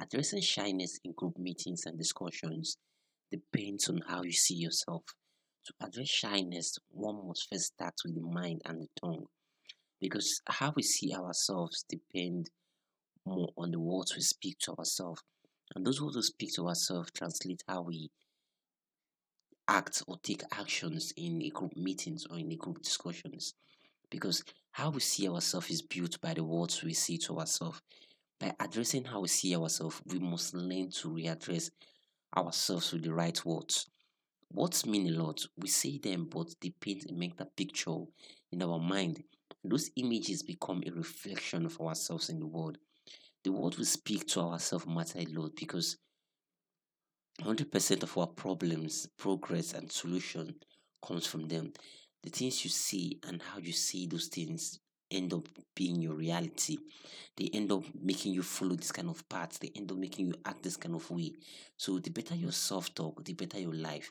Addressing shyness in group meetings and discussions depends on how you see yourself. To address shyness, one must first start with the mind and the tongue because how we see ourselves depend more on the words we speak to ourselves. And those words we speak to ourselves translate how we act or take actions in a group meetings or in a group discussions. Because how we see ourselves is built by the words we say to ourselves. By addressing how we see ourselves, we must learn to readdress ourselves with the right words. Words mean a lot. We say them, but they paint a mental picture in our mind. Those images become a reflection of ourselves in the world. The words we speak to ourselves matter a lot because 100% of our problems, progress, and solution comes from them. The things you see and how you see those things end up being your reality. They end up making you follow this kind of path. They end up making you act this kind of way. So the better your self talk, the better your life.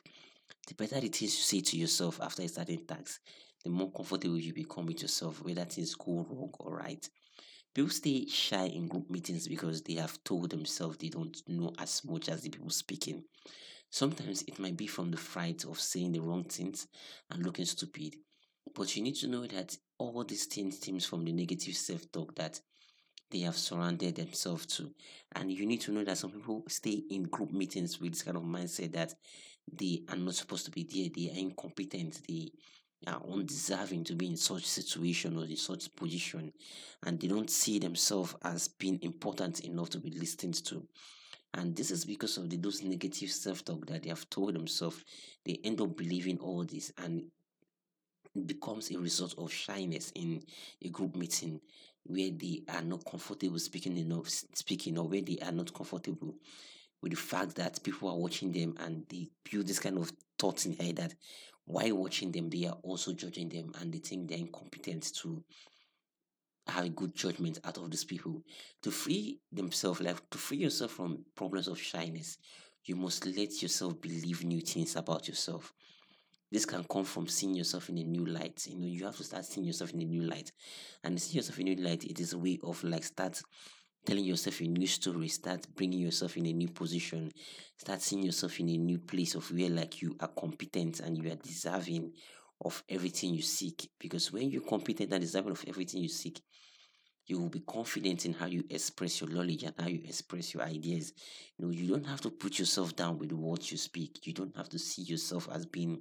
The better the things you say to yourself after a certain task, the more comfortable you become with yourself, whether things go wrong or right. People stay shy in group meetings because they have told themselves they don't know as much as the people speaking. Sometimes it might be from the fright of saying the wrong things and looking stupid. But you need to know that all these things stems from the negative self-talk that they have surrounded themselves to. And you need to know that some people stay in group meetings with this kind of mindset that they are not supposed to be there, they are incompetent, they are undeserving to be in such situation or in such position, and they don't see themselves as being important enough to be listened to. And this is because of the, those negative self talk that they have told themselves. They end up believing all this, and becomes a result of shyness in a group meeting where they are not comfortable speaking enough speaking or where they are not comfortable with the fact that people are watching them and they build this kind of thoughts in head that while watching them they are also judging them and they think they're incompetent to have a good judgment out of these people. To free themselves like to free yourself from problems of shyness you must let yourself believe new things about yourself this can come from seeing yourself in a new light you know you have to start seeing yourself in a new light. And seeing yourself in a new light it is a way of like start telling yourself a new story start bringing yourself in a new position start seeing yourself in a new place of where like you are competent and you are deserving of everything you seek. Because when you're competent and deserving of everything you seek you will be confident in how you express your knowledge and how you express your ideas. You know, you don't have to put yourself down with what you speak. You don't have to see yourself as being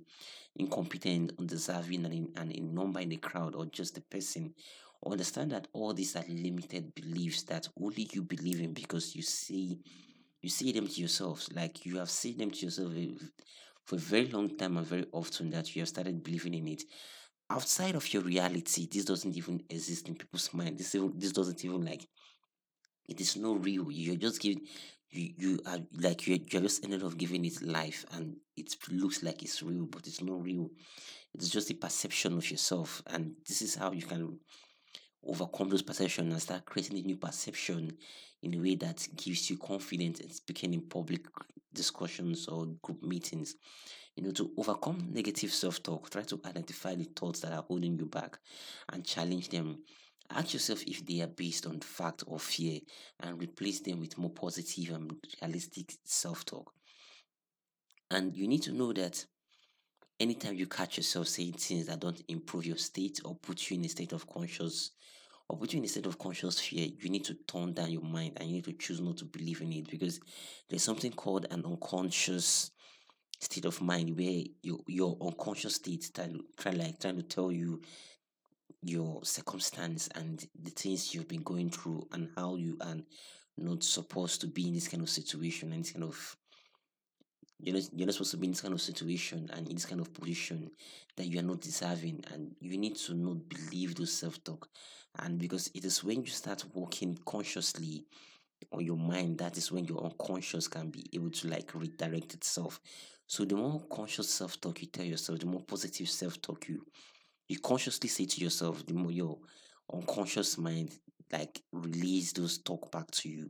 incompetent, undeserving, and in, and a number in the crowd or just a person. Understand that all these are limited beliefs that only you believe in because you see you see them to yourselves. Like you have seen them to yourself eh, for a very long time and very often that you have started believing in it outside of your reality, this doesn't even exist in people's mind. This even, this doesn't even like it is not real. You're just giving you you are like you're, you're just ended up giving it life and it looks like it's real, but it's not real. It's just a perception of yourself, and this is how you can overcome those perceptions and start creating a new perception in a way that gives you confidence in speaking in public discussions or group meetings. You know, to overcome negative self talk, try to identify the thoughts that are holding you back and challenge them. Ask yourself if they are based on fact or fear and replace them with more positive and realistic self talk. And you need to know that anytime you catch yourself saying things that don't improve your state or put you in a state of conscious or put you in a state of conscious fear, you need to turn down your mind and you need to choose not to believe in it because there's something called an unconscious state of mind where you, your unconscious state try, try like trying to tell you your circumstance and the things you've been going through and how you are not supposed to be in this kind of situation and this kind of you're not, you're not supposed to be in this kind of situation and in this kind of position that you are not deserving and you need to not believe those self-talk and because it is when you start working consciously on your mind that is when your unconscious can be able to like redirect itself so the more conscious self-talk you tell yourself, the more positive self-talk you you consciously say to yourself, the more your unconscious mind like release those talk back to you.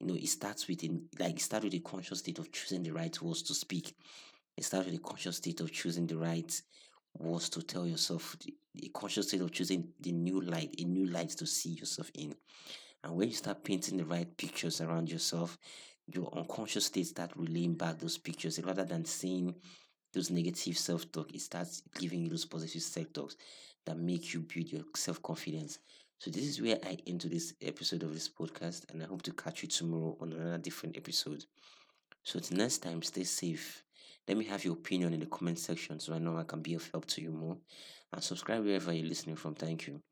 You know, it starts with in like it starts with a conscious state of choosing the right words to speak. It starts with a conscious state of choosing the right words to tell yourself, a conscious state of choosing the new light, a new light to see yourself in. And when you start painting the right pictures around yourself, your unconscious state start relaying back those pictures rather than seeing those negative self-talk, it starts giving you those positive self-talks that make you build your self-confidence. So this is where I end to this episode of this podcast, and I hope to catch you tomorrow on another different episode. So till next time, stay safe. Let me have your opinion in the comment section so I know I can be of help to you more. And subscribe wherever you're listening from. Thank you.